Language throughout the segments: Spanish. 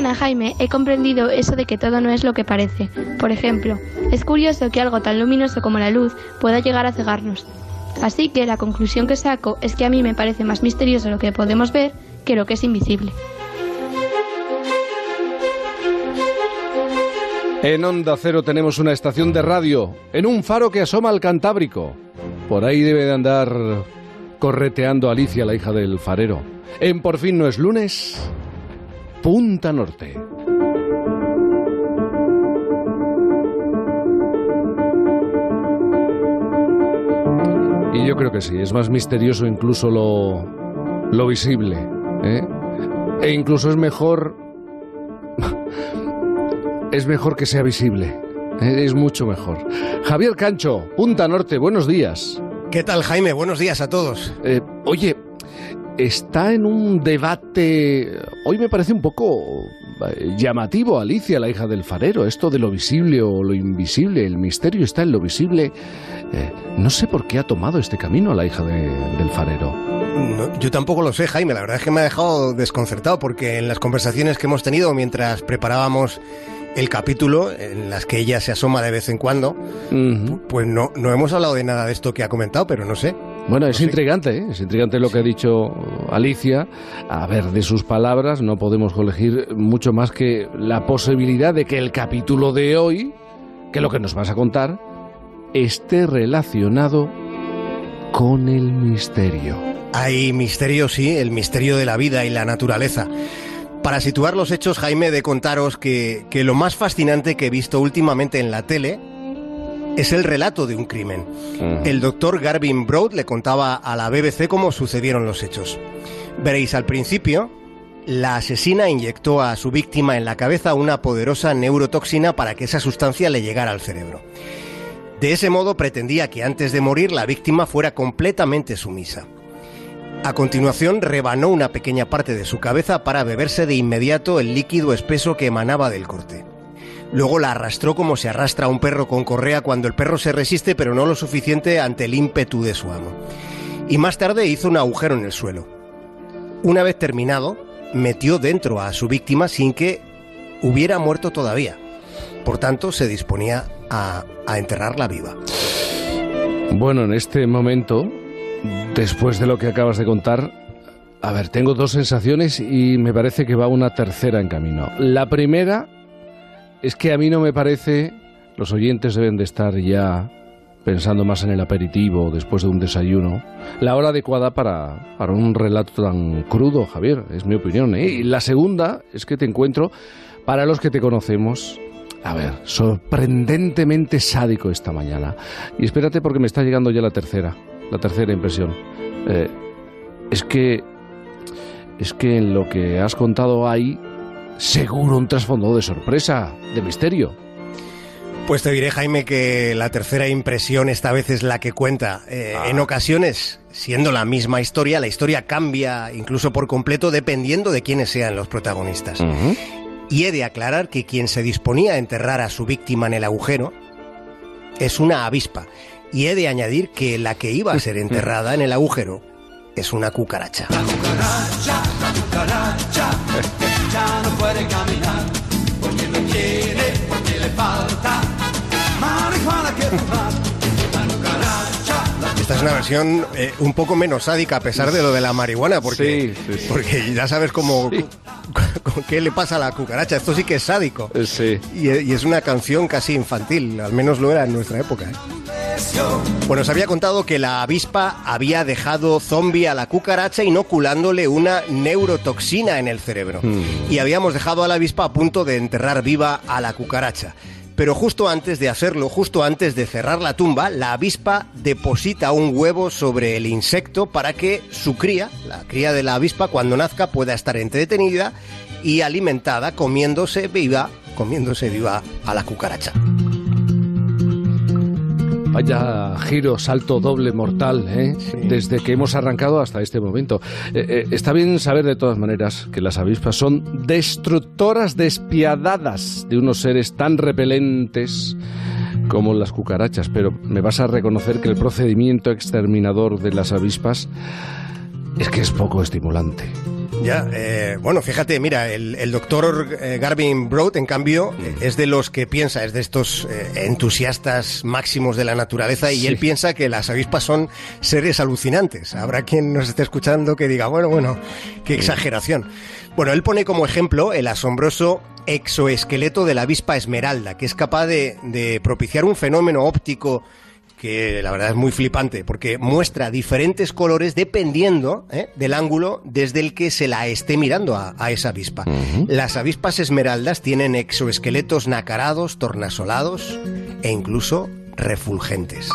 semana, Jaime, he comprendido eso de que todo no es lo que parece. Por ejemplo, es curioso que algo tan luminoso como la luz pueda llegar a cegarnos. Así que la conclusión que saco es que a mí me parece más misterioso lo que podemos ver que lo que es invisible. En Onda Cero tenemos una estación de radio, en un faro que asoma al Cantábrico. Por ahí debe de andar correteando Alicia, la hija del farero. En Por fin no es lunes, Punta Norte. Y yo creo que sí, es más misterioso incluso lo, lo visible. ¿eh? E incluso es mejor es mejor que sea visible. ¿eh? Es mucho mejor. Javier Cancho, Punta Norte, buenos días. ¿Qué tal, Jaime? Buenos días a todos. Eh, oye, está en un debate, hoy me parece un poco eh, llamativo, Alicia, la hija del farero, esto de lo visible o lo invisible, el misterio está en lo visible. no sé por qué ha tomado este camino la hija del farero. yo tampoco lo sé, Jaime. La verdad es que me ha dejado desconcertado porque en las conversaciones que hemos tenido mientras preparábamos el capítulo en las que ella se asoma de vez en cuando, pues no, no hemos hablado de nada de esto que ha comentado, pero no sé. Bueno, es intrigante, ¿eh? es intrigante lo que ha dicho Alicia. A ver, de sus palabras no podemos colegir mucho más que la posibilidad de que el capítulo de hoy, que lo que nos vas a contar, esté relacionado con el misterio. Hay misterio, sí, el misterio de la vida y la naturaleza. Para situar los hechos, Jaime, de contaros que, lo más fascinante que he visto últimamente en la tele es el relato de un crimen. El doctor Garvin Broad le contaba a la BBC cómo sucedieron los hechos. Veréis, al principio, la asesina inyectó a su víctima en la cabeza una poderosa neurotoxina para que esa sustancia le llegara al cerebro. De ese modo pretendía que antes de morir la víctima fuera completamente sumisa. A continuación, rebanó una pequeña parte de su cabeza para beberse de inmediato el líquido espeso que emanaba del corte. Luego la arrastró como se arrastra a un perro con correa cuando el perro se resiste pero no lo suficiente ante el ímpetu de su amo. Y más tarde hizo un agujero en el suelo. Una vez terminado, metió dentro a su víctima sin que hubiera muerto todavía. Por tanto, se disponía a, a enterrarla viva. Bueno, en este momento Después de lo que acabas de contar, a ver, tengo dos sensaciones y me parece que va una tercera en camino. La primera es que a mí no me parece, los oyentes deben de estar ya pensando más en el aperitivo después de un desayuno, la hora adecuada para, para un relato tan crudo, Javier, es mi opinión. ¿eh? Y la segunda es que te encuentro, para los que te conocemos, a ver, sorprendentemente sádico esta mañana. Y espérate porque me está llegando ya la tercera la tercera impresión. Eh, es que es que en lo que has contado hay seguro un trasfondo de sorpresa, de misterio. Pues te diré, Jaime, que la tercera impresión esta vez es la que cuenta. Eh, en ah. ocasiones, siendo la misma historia, la historia cambia incluso por completo dependiendo de quiénes sean los protagonistas. Y he de aclarar que quien se disponía a enterrar a su víctima en el agujero es una avispa y he de añadir que la que iba a ser enterrada en el agujero es una cucaracha. La cucaracha, la cucaracha, ya no puede caminar, porque no tiene, porque le falta marihuana que fumar. Esta es una versión eh, un poco menos sádica a pesar de lo de la marihuana, porque, porque ya sabes cómo, qué le pasa a la cucaracha. Esto sí que es sádico. Sí. Y, es una canción casi infantil, al menos lo era en nuestra época. ¿eh? Bueno, os había contado que la avispa había dejado zombie a la cucaracha inoculándole una neurotoxina en el cerebro. Hmm. Y habíamos dejado a la avispa a punto de enterrar viva a la cucaracha pero justo antes de hacerlo, justo antes de cerrar la tumba, la avispa deposita un huevo sobre el insecto para que su cría, la cría de la avispa, cuando nazca pueda estar entretenida y alimentada comiéndose viva, comiéndose viva a la cucaracha. Vaya giro, salto doble mortal, ¿eh? desde que hemos arrancado hasta este momento. Eh, eh, está bien saber de todas maneras que las avispas son destructoras despiadadas de unos seres tan repelentes como las cucarachas, pero me vas a reconocer que el procedimiento exterminador de las avispas es que es poco estimulante. Ya, eh, bueno, fíjate, mira, el, doctor eh, Garvin Broad, en cambio, es de los que piensa, es de estos eh, entusiastas máximos de la naturaleza y él piensa que las avispas son seres alucinantes. Habrá quien nos esté escuchando que diga, bueno, bueno, qué exageración. Bueno, él pone como ejemplo el asombroso exoesqueleto de la avispa esmeralda, que es capaz de propiciar un fenómeno óptico que la verdad es muy flipante, porque muestra diferentes colores dependiendo ¿eh? del ángulo desde el que se la esté mirando a, esa avispa. Las avispas esmeraldas tienen exoesqueletos nacarados, tornasolados e incluso refulgentes.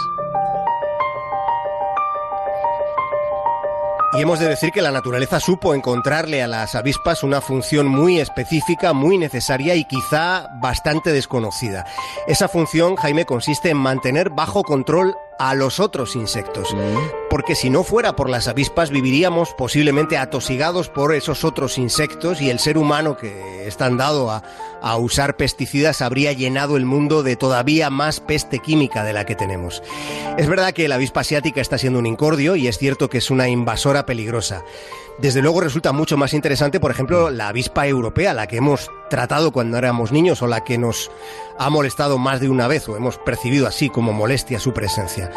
Y hemos de decir que la naturaleza supo encontrarle a las avispas una función muy específica, muy necesaria y quizá bastante desconocida. Esa función, Jaime, consiste en mantener bajo control a los otros insectos. Mm. Porque si no fuera por las avispas viviríamos posiblemente atosigados por esos otros insectos y el ser humano que está dado a, a usar pesticidas habría llenado el mundo de todavía más peste química de la que tenemos. Es verdad que la avispa asiática está siendo un incordio y es cierto que es una invasora peligrosa. Desde luego resulta mucho más interesante, por ejemplo, la avispa europea, la que hemos tratado cuando éramos niños o la que nos ha molestado más de una vez o hemos percibido así como molestia su presencia.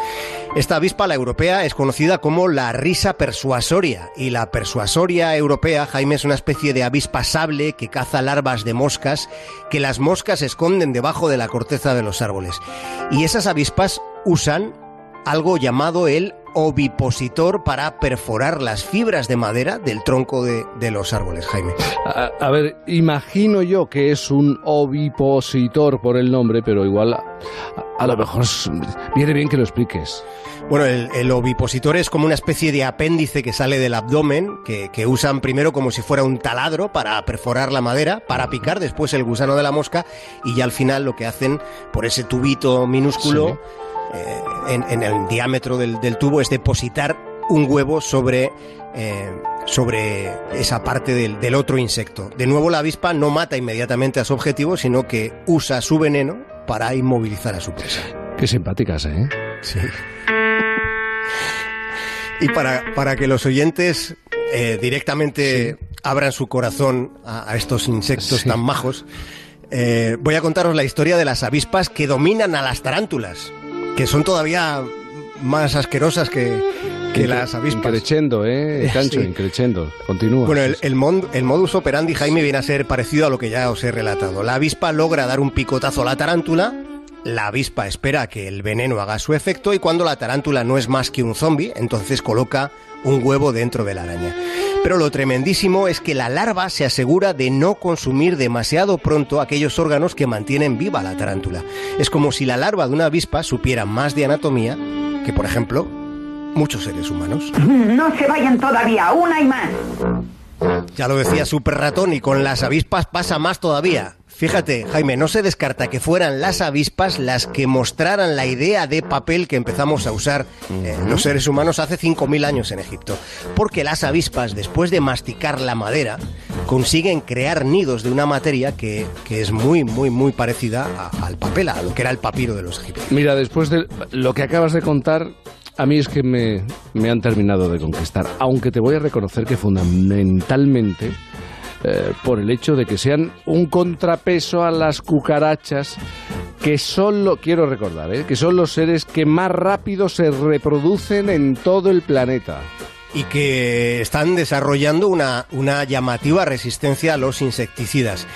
Esta avispa, la europea, es conocida como la risa persuasoria y la persuasoria europea, Jaime, es una especie de avispa sable que caza larvas de moscas que las moscas esconden debajo de la corteza de los árboles. Y esas avispas usan algo llamado el ovipositor para perforar las fibras de madera del tronco de, los árboles, Jaime. A, ver, imagino yo que es un ovipositor por el nombre, pero igual a, lo mejor viene bien que lo expliques. Bueno, el, ovipositor es como una especie de apéndice que sale del abdomen, que, usan primero como si fuera un taladro para perforar la madera, para picar después el gusano de la mosca, y ya al final lo que hacen por ese tubito minúsculo... Eh, en, el diámetro del, tubo es depositar un huevo sobre, eh, sobre esa parte del, otro insecto. De nuevo, la avispa no mata inmediatamente a su objetivo, sino que usa su veneno para inmovilizar a su presa. Qué simpáticas, ¿eh? Sí. Y para, para que los oyentes eh, directamente abran su corazón a, estos insectos tan majos, voy a contaros la historia de las avispas que dominan a las tarántulas que son todavía más asquerosas que, las avispas. Increchendo, ¿eh? Cancho, increchendo. Continúa. Bueno, el, el, modus operandi, Jaime, viene a ser parecido a lo que ya os he relatado. La avispa logra dar un picotazo a la tarántula, la avispa espera que el veneno haga su efecto y cuando la tarántula no es más que un zombie, entonces coloca un huevo dentro de la araña. Pero lo tremendísimo es que la larva se asegura de no consumir demasiado pronto aquellos órganos que mantienen viva la tarántula. Es como si la larva de una avispa supiera más de anatomía que, por ejemplo, muchos seres humanos. No se vayan todavía, una y más. Ya lo decía Super Ratón y con las avispas pasa más todavía. Fíjate, Jaime, no se descarta que fueran las avispas las que mostraran la idea de papel que empezamos a usar eh, los seres humanos hace 5.000 años en Egipto. Porque las avispas, después de masticar la madera, consiguen crear nidos de una materia que, es muy, muy, muy parecida al papel, a lo que era el papiro de los egipcios. Mira, después de lo que acabas de contar, a mí es que me, me han terminado de conquistar, aunque te voy a reconocer que fundamentalmente eh, por el hecho de que sean un contrapeso a las cucarachas que son, lo, quiero recordar, eh, que son los seres que más rápido se reproducen en todo el planeta y que están desarrollando una, una, llamativa resistencia a los insecticidas.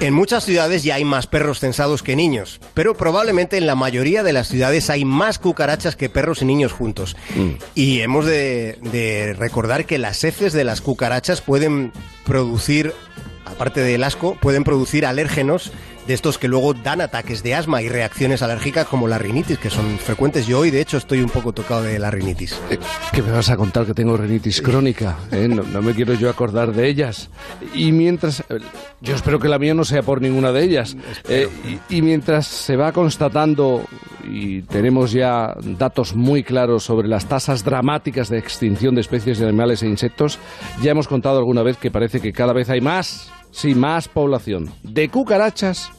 En muchas ciudades ya hay más perros censados que niños, pero probablemente en la mayoría de las ciudades hay más cucarachas que perros y niños juntos. Mm. Y hemos de, de recordar que las heces de las cucarachas pueden producir, aparte del asco, pueden producir alérgenos de estos que luego dan ataques de asma y reacciones alérgicas como la rinitis, que son frecuentes. Yo hoy, de hecho, estoy un poco tocado de la rinitis. Eh, ¿Qué me vas a contar que tengo rinitis crónica? ¿eh? No, me quiero yo acordar de ellas. Y mientras... Eh, yo espero que la mía no sea por ninguna de ellas. y, y mientras se va constatando y tenemos ya datos muy claros sobre las tasas dramáticas de extinción de especies de animales e insectos, ya hemos contado alguna vez que parece que cada vez hay más sí, más población de cucarachas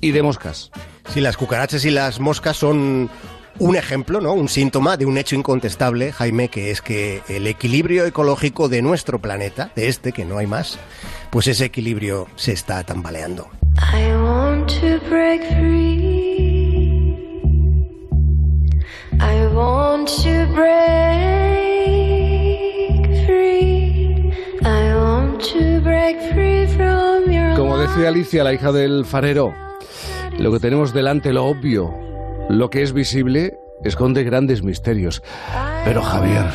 y de moscas. Sí, las cucarachas y las moscas son un ejemplo, ¿no? Un síntoma de un hecho incontestable, Jaime, que es que el equilibrio ecológico de nuestro planeta, de este, que no hay más, pues ese equilibrio se está tambaleando. Como decía Alicia, la hija del farero, lo que tenemos delante, lo obvio, lo que es visible, esconde grandes misterios. Pero Javier,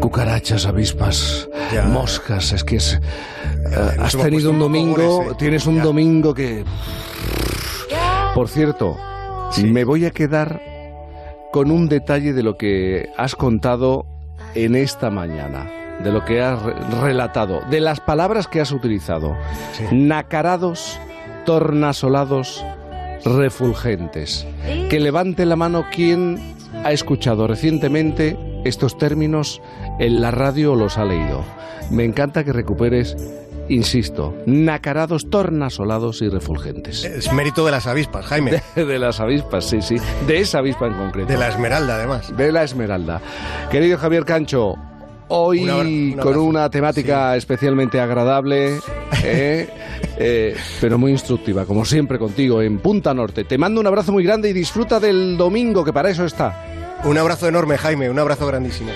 cucarachas, avispas, moscas, es que es... Eh, has tenido un domingo, tienes un domingo que... Por cierto, me voy a quedar con un detalle de lo que has contado en esta mañana, de lo que has relatado, de las palabras que has utilizado. Nacarados, tornasolados, refulgentes. Que levante la mano quien ha escuchado recientemente estos términos en la radio o los ha leído. Me encanta que recuperes insisto, nacarados, tornasolados y refulgentes. Es mérito de las avispas, Jaime. De, las avispas, sí, sí. De esa avispa en concreto. De la esmeralda, además. De la esmeralda. Querido Javier Cancho, hoy con una temática especialmente agradable, ¿eh? Eh, pero muy instructiva, como siempre contigo, en Punta Norte. Te mando un abrazo muy grande y disfruta del domingo, que para eso está. Un abrazo enorme, Jaime, un abrazo grandísimo.